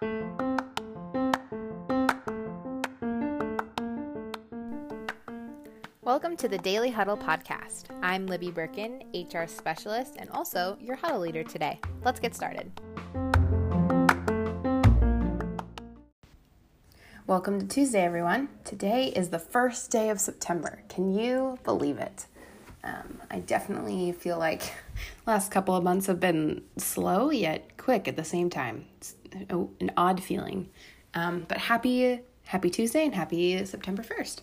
Welcome to the Daily Huddle podcast. I'm Libby Birkin, HR specialist, and also your huddle leader today. Let's get started. Welcome to Tuesday, everyone. Today is the first day of September. Can you believe it? Um, I definitely feel like last couple of months have been slow yet quick at the same time. It's an odd feeling. Um, but happy happy Tuesday and happy September 1st.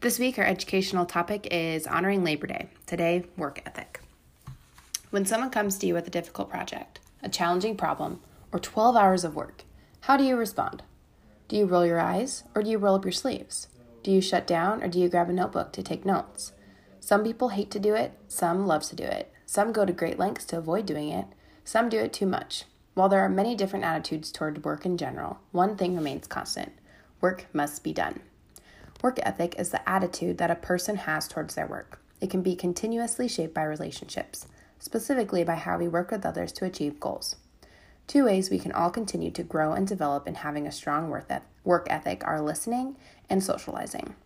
This week, our educational topic is honoring Labor Day. Today, work ethic. When someone comes to you with a difficult project, a challenging problem, or 12 hours of work, how do you respond? Do you roll your eyes or do you roll up your sleeves? Do you shut down or do you grab a notebook to take notes? Some people hate to do it, some loves to do it. Some go to great lengths to avoid doing it, some do it too much. While there are many different attitudes toward work in general, one thing remains constant work must be done. Work ethic is the attitude that a person has towards their work. It can be continuously shaped by relationships, specifically by how we work with others to achieve goals. Two ways we can all continue to grow and develop in having a strong work ethic are listening and socializing.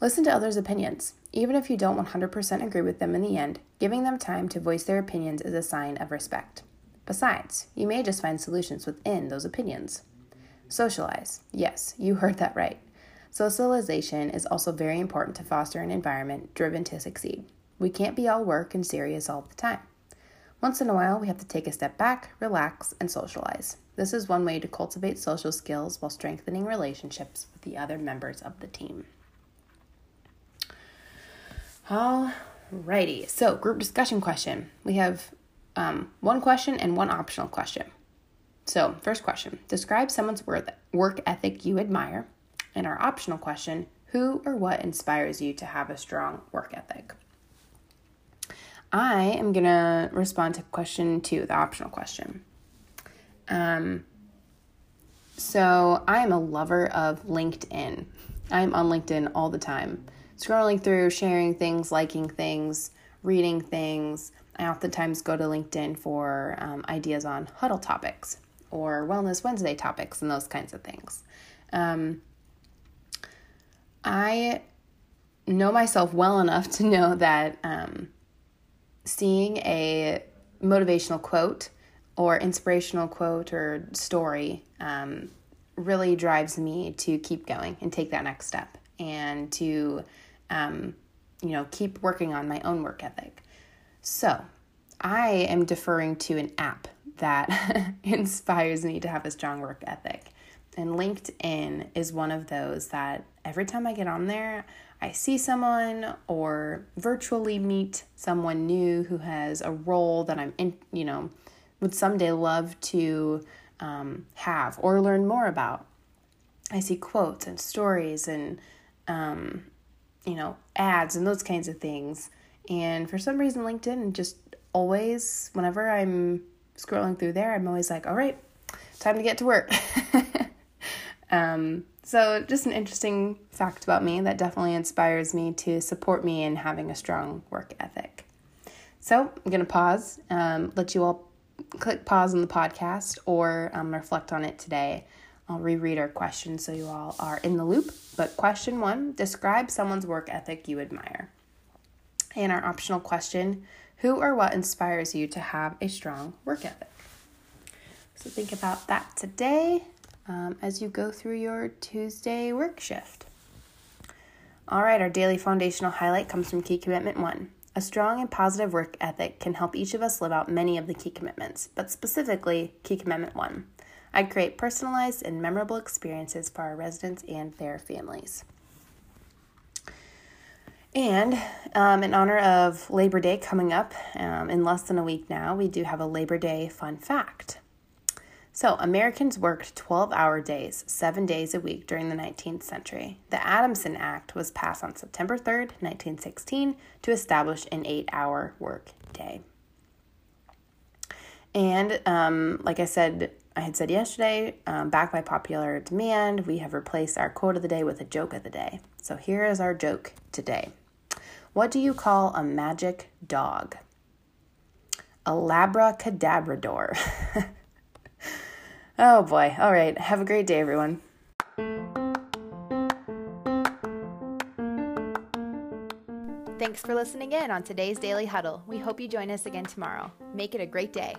Listen to others' opinions. Even if you don't 100% agree with them in the end, giving them time to voice their opinions is a sign of respect. Besides, you may just find solutions within those opinions. Socialize. Yes, you heard that right. Socialization is also very important to foster an environment driven to succeed. We can't be all work and serious all the time. Once in a while, we have to take a step back, relax, and socialize. This is one way to cultivate social skills while strengthening relationships with the other members of the team. Alrighty, so group discussion question. We have um, one question and one optional question. So, first question Describe someone's work ethic you admire and our optional question Who or what inspires you to have a strong work ethic? I am going to respond to question two, the optional question. Um, so, I am a lover of LinkedIn. I'm on LinkedIn all the time, scrolling through, sharing things, liking things, reading things. I oftentimes go to LinkedIn for um, ideas on huddle topics or Wellness Wednesday topics and those kinds of things. Um, I know myself well enough to know that um, seeing a motivational quote or inspirational quote or story um, really drives me to keep going and take that next step and to um, you know keep working on my own work ethic so i am deferring to an app that inspires me to have a strong work ethic and LinkedIn is one of those that every time I get on there, I see someone or virtually meet someone new who has a role that I'm in, you know, would someday love to um, have or learn more about. I see quotes and stories and, um, you know, ads and those kinds of things. And for some reason, LinkedIn just always, whenever I'm scrolling through there, I'm always like, all right, time to get to work. Um, so, just an interesting fact about me that definitely inspires me to support me in having a strong work ethic. So, I'm going to pause, um, let you all click pause on the podcast or um, reflect on it today. I'll reread our question so you all are in the loop. But, question one describe someone's work ethic you admire. And our optional question who or what inspires you to have a strong work ethic? So, think about that today um, as you go through your Tuesday work shift. All right, our daily foundational highlight comes from Key Commitment 1. A strong and positive work ethic can help each of us live out many of the key commitments, but specifically, Key Commitment 1. I create personalized and memorable experiences for our residents and their families. And um, in honor of Labor Day coming up um, in less than a week now, we do have a Labor Day fun fact. So, Americans worked 12 hour days, seven days a week during the 19th century. The Adamson Act was passed on September 3rd, 1916, to establish an eight hour work day. And um, like I said, I had said yesterday, um, back by popular demand, we have replaced our quote of the day with a joke of the day. So here is our joke today. What do you call a magic dog? A labracadabrador. Oh boy. All right. Have a great day, everyone. Thanks for listening in on today's Daily Huddle. We hope you join us again tomorrow. Make it a great day.